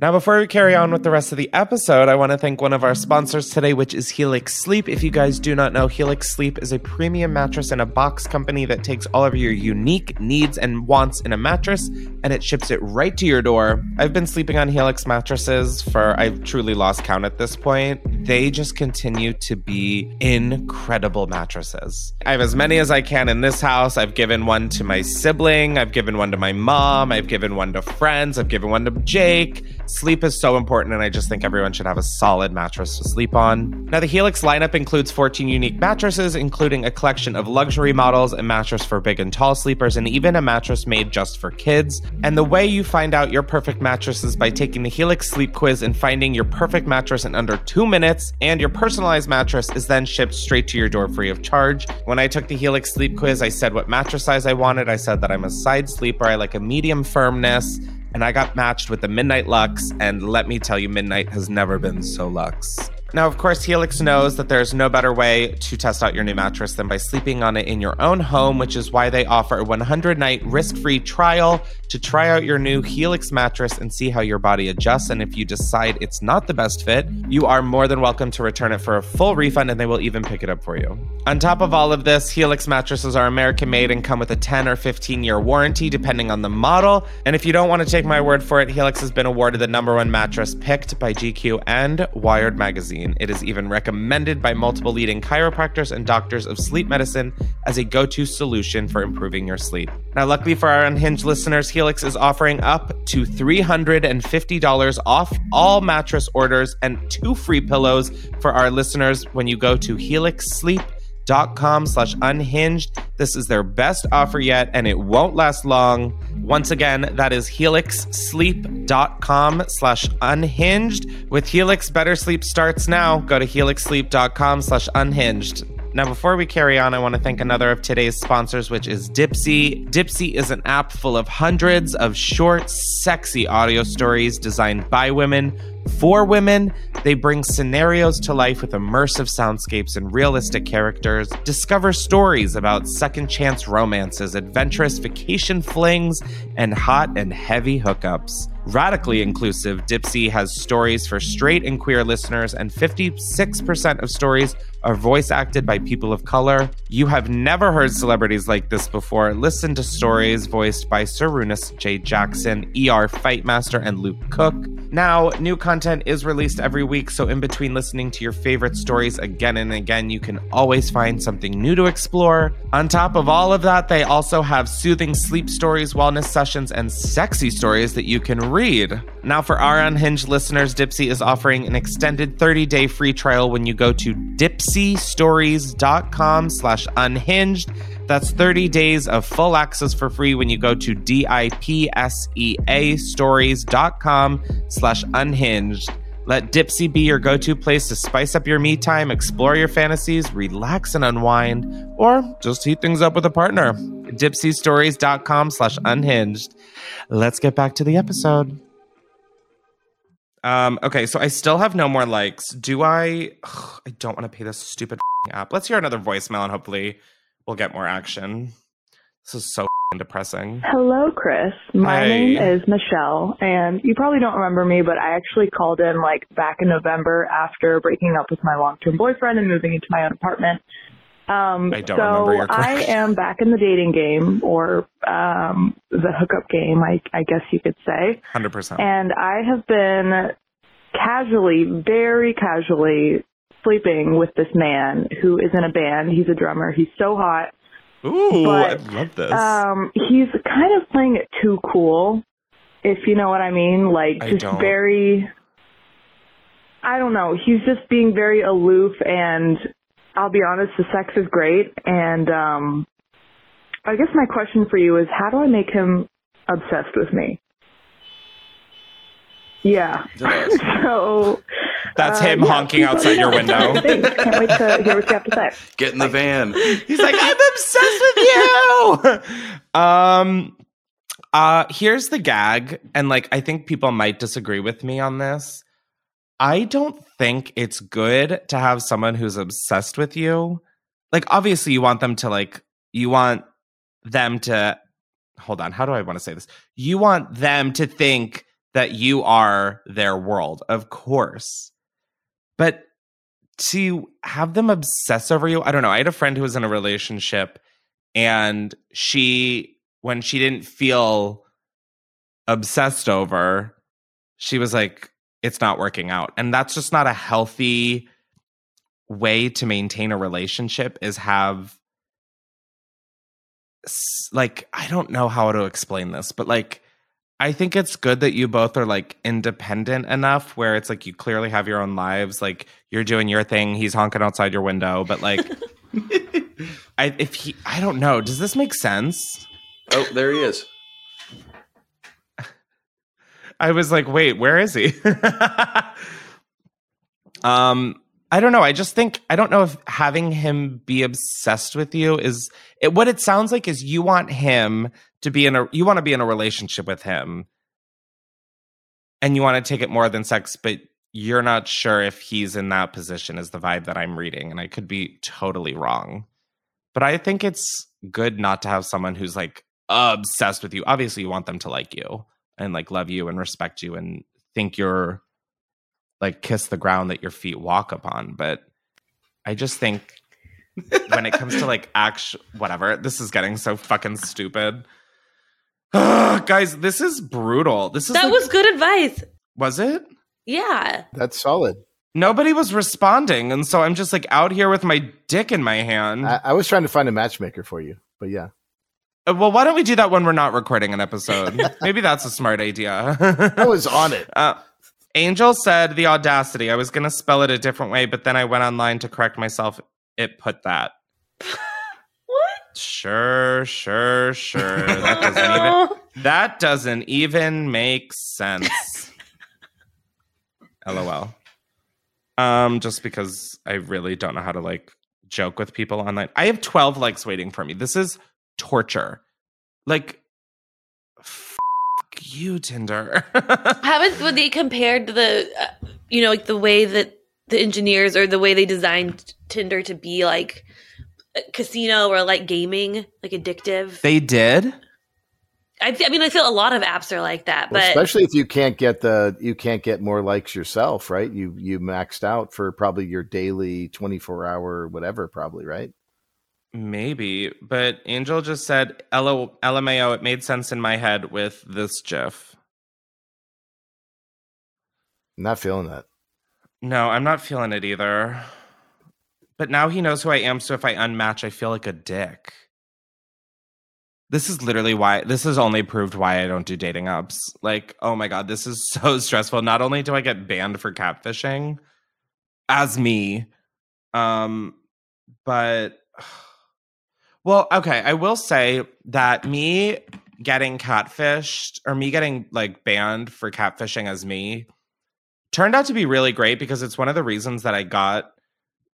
[SPEAKER 2] Now, before we carry on with the rest of the episode, I want to thank one of our sponsors today, which is Helix Sleep. If you guys do not know, Helix Sleep is a premium mattress and a box company that takes all of your unique needs and wants in a mattress and it ships it right to your door. I've been sleeping on Helix mattresses for, I've truly lost count at this point. They just continue to be incredible mattresses. I have as many as I can in this house. I've given one to my sibling, I've given one to my mom, I've given one to friends, I've given one to Jake. Sleep is so important, and I just think everyone should have a solid mattress to sleep on. Now, the Helix lineup includes 14 unique mattresses, including a collection of luxury models, a mattress for big and tall sleepers, and even a mattress made just for kids. And the way you find out your perfect mattress is by taking the Helix Sleep Quiz and finding your perfect mattress in under two minutes, and your personalized mattress is then shipped straight to your door free of charge. When I took the Helix Sleep Quiz, I said what mattress size I wanted. I said that I'm a side sleeper, I like a medium firmness and I got matched with the Midnight Luxe, and let me tell you, Midnight has never been so luxe. Now, of course, Helix knows that there's no better way to test out your new mattress than by sleeping on it in your own home, which is why they offer a 100 night risk free trial to try out your new Helix mattress and see how your body adjusts. And if you decide it's not the best fit, you are more than welcome to return it for a full refund and they will even pick it up for you. On top of all of this, Helix mattresses are American made and come with a 10 or 15 year warranty depending on the model. And if you don't want to take my word for it, Helix has been awarded the number one mattress picked by GQ and Wired Magazine. It is even recommended by multiple leading chiropractors and doctors of sleep medicine as a go to solution for improving your sleep. Now, luckily for our unhinged listeners, Helix is offering up to $350 off all mattress orders and two free pillows for our listeners when you go to helixsleep.com slash unhinged. This is their best offer yet, and it won't last long. Once again, that is helixsleep.com slash unhinged. With Helix, better sleep starts now. Go to helixsleep.com slash unhinged. Now, before we carry on, I want to thank another of today's sponsors, which is Dipsea. Dipsea is an app full of hundreds of short, sexy audio stories designed by women for women. They bring scenarios to life with immersive soundscapes and realistic characters. Discover stories about second chance romances, adventurous vacation flings, and hot and heavy hookups. Radically inclusive, Dipsea has stories for straight and queer listeners, and 56% of stories are voice acted by people of color. You have never heard celebrities like this before. Listen to stories voiced by Sir Runus J. Jackson, ER Fightmaster, and Luke Cook. Now, new content is released every week, so in between listening to your favorite stories again and again, you can always find something new to explore. On top of all of that, they also have soothing sleep stories, wellness sessions, and sexy stories that you can read. Now, for our unhinged listeners, Dipsea is offering an extended 30-day free trial when you go to dipseastories.com slash unhinged. That's 30 days of full access for free when you go to D-I-P-S-E-A stories.com slash unhinged. Let Dipsea be your go-to place to spice up your me time, explore your fantasies, relax and unwind, or just heat things up with a partner. Dipseastories.com slash unhinged. Let's get back to the episode. Um, okay, so I still have no more likes. Do I? Ugh, I don't want to pay this stupid f***ing app. Let's hear another voicemail and hopefully we'll get more action. This is so f***ing depressing.
[SPEAKER 8] Hello, Chris. My
[SPEAKER 2] Hey.
[SPEAKER 8] name is Michelle, and you probably don't remember me, but I actually called in like back in November after breaking up with my long-term boyfriend and moving into my own apartment. Um,
[SPEAKER 2] I don't
[SPEAKER 8] so
[SPEAKER 2] remember your
[SPEAKER 8] I am back in the dating game, or um, the hookup game, I, I guess you could say.
[SPEAKER 2] 100%.
[SPEAKER 8] And I have been casually, very casually sleeping with this man who is in a band. He's a drummer. He's so hot.
[SPEAKER 2] Ooh, I love this.
[SPEAKER 8] Um, he's kind of playing it too cool, if you know what I mean. Like
[SPEAKER 2] I
[SPEAKER 8] just
[SPEAKER 2] don't.
[SPEAKER 8] very. I don't know. He's just being very aloof, and I'll be honest, the sex is great. And um, I guess my question for you is, how do I make him obsessed with me? Yeah. so.
[SPEAKER 2] That's
[SPEAKER 8] uh,
[SPEAKER 2] him
[SPEAKER 8] yeah,
[SPEAKER 2] honking outside your window.
[SPEAKER 8] Can't wait to hear what you have to say.
[SPEAKER 3] Get in the van.
[SPEAKER 2] He's like, I'm obsessed with you. um, uh, here's the gag, and like, I think people might disagree with me on this. I don't think it's good to have someone who's obsessed with you. Like, obviously, you want them to like, you want them to. Hold on, how do I want to say this? You want them to think that you are their world, of course. But to have them obsess over you, I don't know. I had a friend who was in a relationship and she, when she didn't feel obsessed over, she was like, it's not working out. And that's just not a healthy way to maintain a relationship is have like I don't know how to explain this, but like I think it's good that you both are like independent enough where it's like you clearly have your own lives. Like you're doing your thing, he's honking outside your window, but like I if he I don't know, does this make sense?
[SPEAKER 3] Oh, there he is.
[SPEAKER 2] I was like, wait, where is he? um, I don't know. I just think I don't know if having him be obsessed with you is it, what it sounds like is you want him to be in a you want to be in a relationship with him, and you want to take it more than sex, but you're not sure if he's in that position. Is the vibe that I'm reading, and I could be totally wrong, but I think it's good not to have someone who's like obsessed with you. Obviously, you want them to like you and like love you and respect you and think you're like kiss the ground that your feet walk upon. But I just think when it comes to like actual whatever, this is getting so fucking stupid. Guys, this is brutal. This is
[SPEAKER 4] That
[SPEAKER 2] like-
[SPEAKER 4] was good advice.
[SPEAKER 2] was it?
[SPEAKER 4] Yeah.
[SPEAKER 5] That's solid.
[SPEAKER 2] Nobody was responding, and so I'm just like out here with my dick in my hand.
[SPEAKER 5] I, I was trying to find a matchmaker for you, but yeah.
[SPEAKER 2] Uh, well, why don't we do that when we're not recording an episode? Maybe that's a smart idea.
[SPEAKER 5] I was on it.
[SPEAKER 2] Uh, Angel said the audacity. I was going to spell it a different way, but then I went online to correct myself. It put that.
[SPEAKER 4] What?
[SPEAKER 2] Sure, sure, sure. That doesn't even that doesn't even make sense. LOL. Um, just because I really don't know how to like joke with people online. I have 12 likes waiting for me. This is torture. Like fuck you, Tinder.
[SPEAKER 4] Haven't when they compared the, uh, you know, like the way that the engineers or the way they designed Tinder to be like a casino or like gaming, like addictive.
[SPEAKER 2] they did?
[SPEAKER 4] I, th- I mean, I feel a lot of apps are like that,
[SPEAKER 5] Well,
[SPEAKER 4] but
[SPEAKER 5] especially if you can't get the you can't get more likes yourself, right? You you maxed out for probably your daily twenty four hour whatever, probably right.
[SPEAKER 2] Maybe, but Angel just said "L- LMAO. It made sense in my head with this GIF.
[SPEAKER 5] Not feeling that.
[SPEAKER 2] No, I'm not feeling it either. But now he knows who I am, so if I unmatch, I feel like a dick. This is literally why this has only proved why I don't do dating apps. Like, oh my god, this is so stressful. Not only do I get banned for catfishing as me, um, but well, okay, I will say that me getting catfished or me getting like banned for catfishing as me turned out to be really great because it's one of the reasons that I got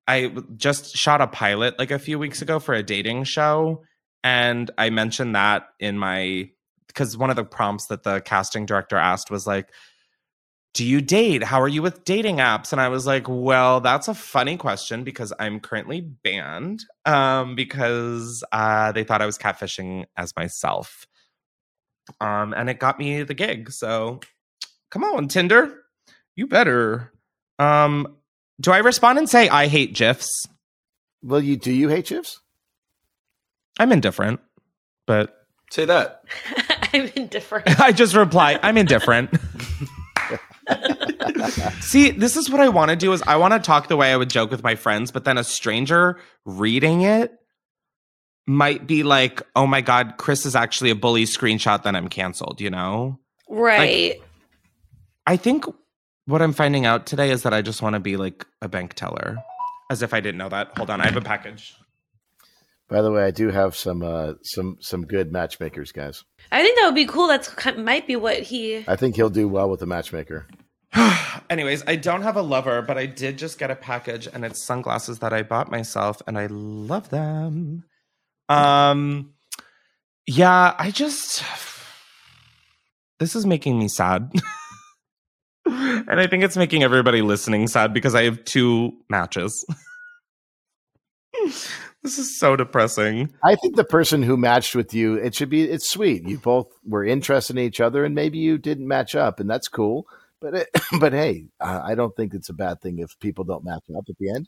[SPEAKER 2] I just shot a pilot like a few weeks ago for a dating show and I mentioned that in my because one of the prompts that the casting director asked was like do you date? How are you with dating apps? And I was like, well, that's a funny question because I'm currently banned um, because uh, they thought I was catfishing as myself. Um, and it got me the gig. So come on, Tinder. You better. Um, do I respond and say I hate GIFs?
[SPEAKER 5] Well, you do you hate GIFs?
[SPEAKER 2] I'm indifferent, but
[SPEAKER 3] Say that.
[SPEAKER 4] I'm indifferent.
[SPEAKER 2] I just reply, I'm indifferent. See, this is what I want to do is I want to talk the way I would joke with my friends, but then a stranger reading it might be like, "Oh my god, Chris is actually a bully screenshot then I'm canceled," you know?
[SPEAKER 4] Right.
[SPEAKER 2] I think what I'm finding out today is that I just want to be like a bank teller. As if I didn't know that. Hold on, I have a package.
[SPEAKER 5] By the way, I do have some uh, some some good matchmakers, guys.
[SPEAKER 4] I think that would be cool. That's might be what he.
[SPEAKER 5] I think he'll do well with the matchmaker.
[SPEAKER 2] Anyways, I don't have a lover, but I did just get a package and it's sunglasses that I bought myself and I love them. Um yeah, I just this is making me sad. and I think it's making everybody listening sad because I have two matches. this is so depressing.
[SPEAKER 5] I think the person who matched with you, it should be it's sweet. You both were interested in each other, and maybe you didn't match up, and that's cool. But it, eh, but hey, I I don't think it's a bad thing if people don't match up at the end.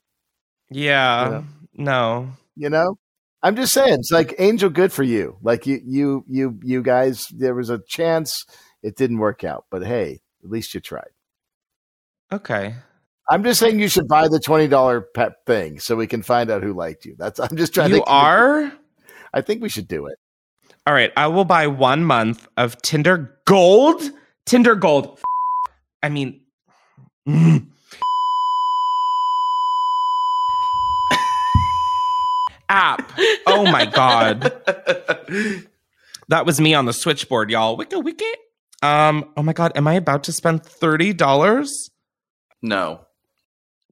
[SPEAKER 2] Yeah.
[SPEAKER 5] Yeah.
[SPEAKER 2] No.
[SPEAKER 5] You know, I'm just saying, it's like Angel, good for you. Like you you you you guys, there was a chance it didn't work out, but hey, at least you tried.
[SPEAKER 2] Okay.
[SPEAKER 5] I'm just saying you should buy the twenty dollar pet thing so we can find out who liked you. That's I'm just trying
[SPEAKER 2] You
[SPEAKER 5] to.
[SPEAKER 2] are?
[SPEAKER 5] I think we should do it.
[SPEAKER 2] All right, I will buy one month of Tinder Gold. Tinder Gold. I mean, mm. app. Oh my god, that was me on the switchboard, y'all. Wicka wicka. Um. Oh my god, am I about to spend thirty dollars?
[SPEAKER 3] no.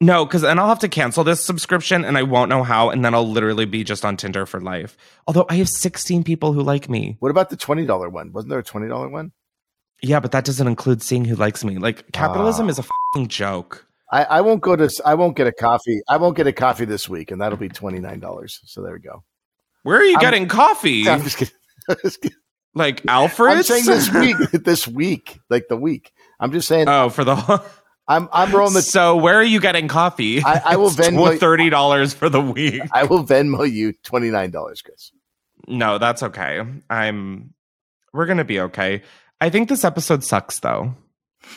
[SPEAKER 2] No, because then I'll have to cancel this subscription and I won't know how, and then I'll literally be just on Tinder for life. Although I have 16 people who like me.
[SPEAKER 5] What about the twenty dollar one? Wasn't there a twenty dollar one?
[SPEAKER 2] Yeah, but that doesn't include seeing who likes me. Like capitalism
[SPEAKER 5] Ah.
[SPEAKER 2] is a fing joke.
[SPEAKER 5] I, I won't go to. I won't get a coffee. I won't get a coffee this week, and that'll be twenty nine dollars. So there we go.
[SPEAKER 2] Where are you
[SPEAKER 5] I'm-
[SPEAKER 2] getting coffee?
[SPEAKER 5] I'm just kidding. I'm just kidding.
[SPEAKER 2] like Alfred's?
[SPEAKER 5] I'm saying this week, this week, like the week. I'm just saying.
[SPEAKER 2] oh, for the
[SPEAKER 5] I'm I'm rolling the.
[SPEAKER 2] So where are you getting coffee?
[SPEAKER 5] I- I will Venmo-
[SPEAKER 2] thirty dollars for the week.
[SPEAKER 5] I will Venmo you twenty nine dollars, Chris.
[SPEAKER 2] No, that's okay. I'm we're gonna be okay. I think this episode sucks though.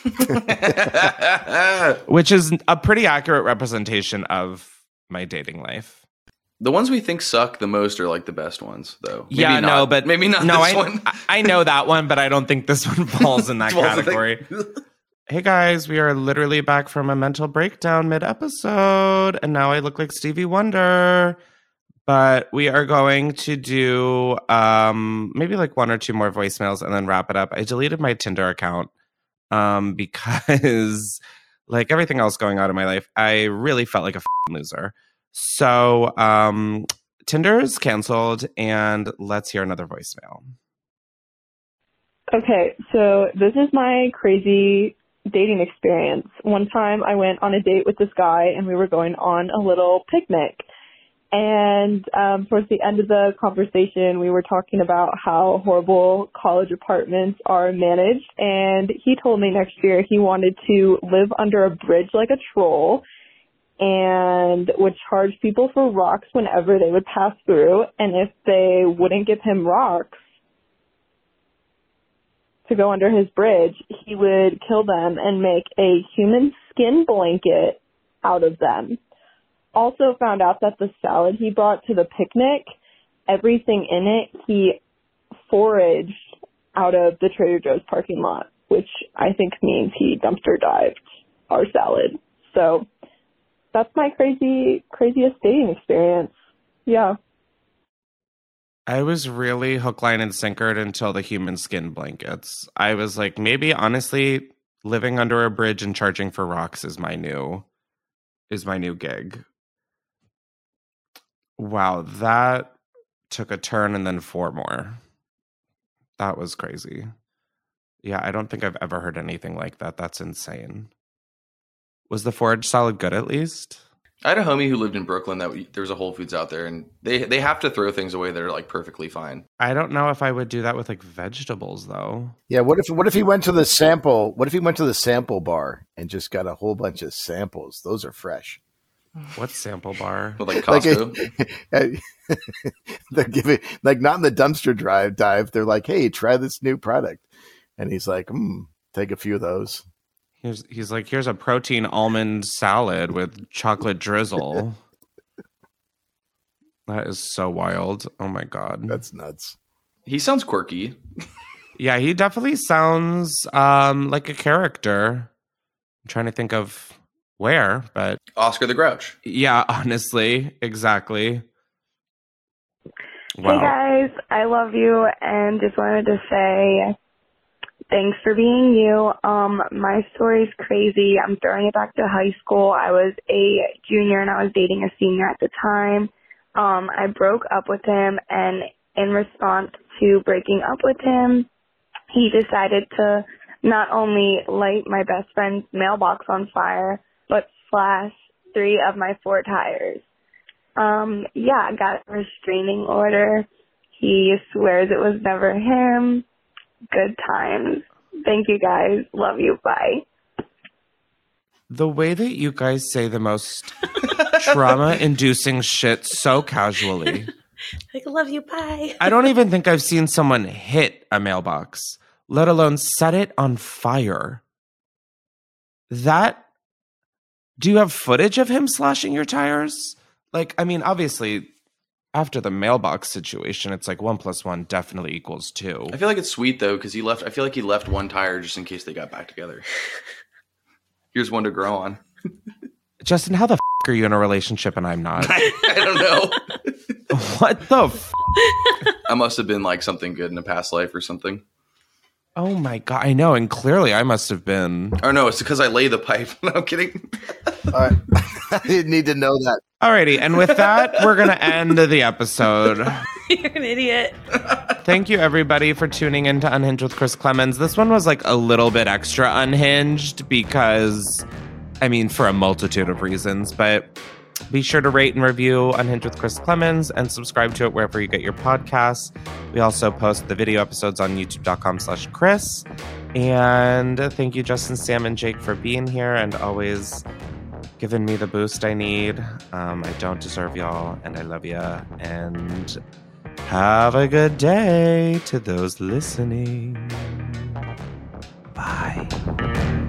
[SPEAKER 2] Which is a pretty accurate representation of my dating life.
[SPEAKER 3] the ones we think suck the most are like the best ones, though. Maybe
[SPEAKER 2] yeah,
[SPEAKER 3] not-
[SPEAKER 2] no, but
[SPEAKER 3] maybe not
[SPEAKER 2] No,
[SPEAKER 3] this
[SPEAKER 2] I,
[SPEAKER 3] one.
[SPEAKER 2] I- know that one, but I don't think this one falls in that
[SPEAKER 3] Falls in the-
[SPEAKER 2] category. Hey guys, we are literally back from a mental breakdown mid episode, and now I look like Stevie Wonder. But we are going to do um, maybe like one or two more voicemails and then wrap it up. I deleted my Tinder account um, because, like everything else going on in my life, I really felt like a loser. So um, canceled, and let's hear another voicemail.
[SPEAKER 9] Okay, so this is my crazy dating experience. One time I went on a date with this guy and we were going on a little picnic. And um, towards the end of the conversation, we were talking about how horrible college apartments are managed. And he told me next year he wanted to live under a bridge like a troll and would charge people for rocks whenever they would pass through. And if they wouldn't give him rocks to go under his bridge, he would kill them and make a human skin blanket out of them also found out that the salad he brought to the picnic, everything in it, he foraged out of the Trader Joe's parking lot, which I think means he dumpster dived our salad. So that's my crazy, craziest dating experience. Yeah.
[SPEAKER 2] I was really hook, line, and sinkered until the human skin blankets. I was like, maybe honestly, living under a bridge and charging for rocks is my new is my new gig. Wow, that took a turn and then four more. That was crazy. Yeah, I don't think I've ever heard anything like that. That's insane. Was the forage salad good at least?
[SPEAKER 3] I had a homie who lived in Brooklyn that we, there was a Whole Foods out there, and they they have to throw things away that are like perfectly fine.
[SPEAKER 2] I don't know if I would do that with like vegetables though.
[SPEAKER 5] Yeah, what if what if he went to the sample? What if he went to the sample bar and just got a whole bunch of samples? Those are fresh.
[SPEAKER 2] What sample bar?
[SPEAKER 3] With like Costco.
[SPEAKER 5] Like a, they're giving like not in the dumpster drive dive. They're like, hey, try this new product, and he's like, hmm, take a few of those.
[SPEAKER 2] He's he's like, here's a protein almond salad with chocolate drizzle. that is so wild. Oh my god.
[SPEAKER 5] That's nuts.
[SPEAKER 3] he sounds quirky.
[SPEAKER 2] Yeah, he definitely sounds um like a character. I'm trying to think of where, but
[SPEAKER 3] Oscar the Grouch.
[SPEAKER 2] yeah, honestly, exactly.
[SPEAKER 7] Hey guys, I love you and just wanted to say thanks for being you. Um, my story's crazy. I'm throwing it back to high school. I was a junior and I was dating a senior at the time. Um, I broke up with him and in response to breaking up with him, he decided to not only light my best friend's mailbox on fire, but slash three of my four tires. Um, yeah, I got a restraining order. He swears it was never him. Good times. Thank you guys. Love you. Bye.
[SPEAKER 2] The way that you guys say the most trauma inducing shit so casually.
[SPEAKER 4] Like, love you, bye.
[SPEAKER 2] I don't even think I've seen someone hit a mailbox, let alone set it on fire. That. Do you have footage of him slashing your tires? Like, I mean, obviously, after the mailbox situation, it's like one plus one definitely equals two.
[SPEAKER 3] I feel like it's sweet though because he left. I feel like he left one tire just in case they got back together. Here's one to grow on.
[SPEAKER 2] Justin, how the f- are you in a relationship and I'm not?
[SPEAKER 3] I don't know.
[SPEAKER 2] what the f-
[SPEAKER 3] I must have been like something good in a past life or something.
[SPEAKER 2] Oh my god, I know, and clearly I must have been.
[SPEAKER 3] Oh no, it's because I lay the pipe. No, I'm kidding.
[SPEAKER 5] I didn't need to know that.
[SPEAKER 2] Alrighty, and with that, we're gonna end the episode.
[SPEAKER 4] You're an idiot.
[SPEAKER 2] Thank you everybody for tuning in to Unhinged with Chris Klemens. This one was like a little bit extra unhinged because I mean for a multitude of reasons, but be sure to rate and review Unhinged with Chris Klemens and subscribe to it wherever you get your podcasts. We also post the video episodes on youtube.com slash Chris. And thank you, Justin, Sam, and Jake for being here and always giving me the boost I need. Um, I don't deserve y'all, and I love ya. And have a good day to those listening. Bye.